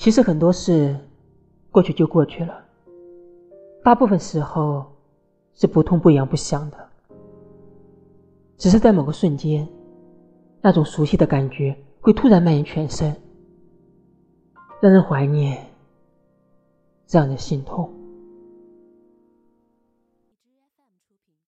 其实很多事过去就过去了大部分时候是不痛不痒不想的只是在某个瞬间那种熟悉的感觉会突然蔓延全身让人怀念让人心痛。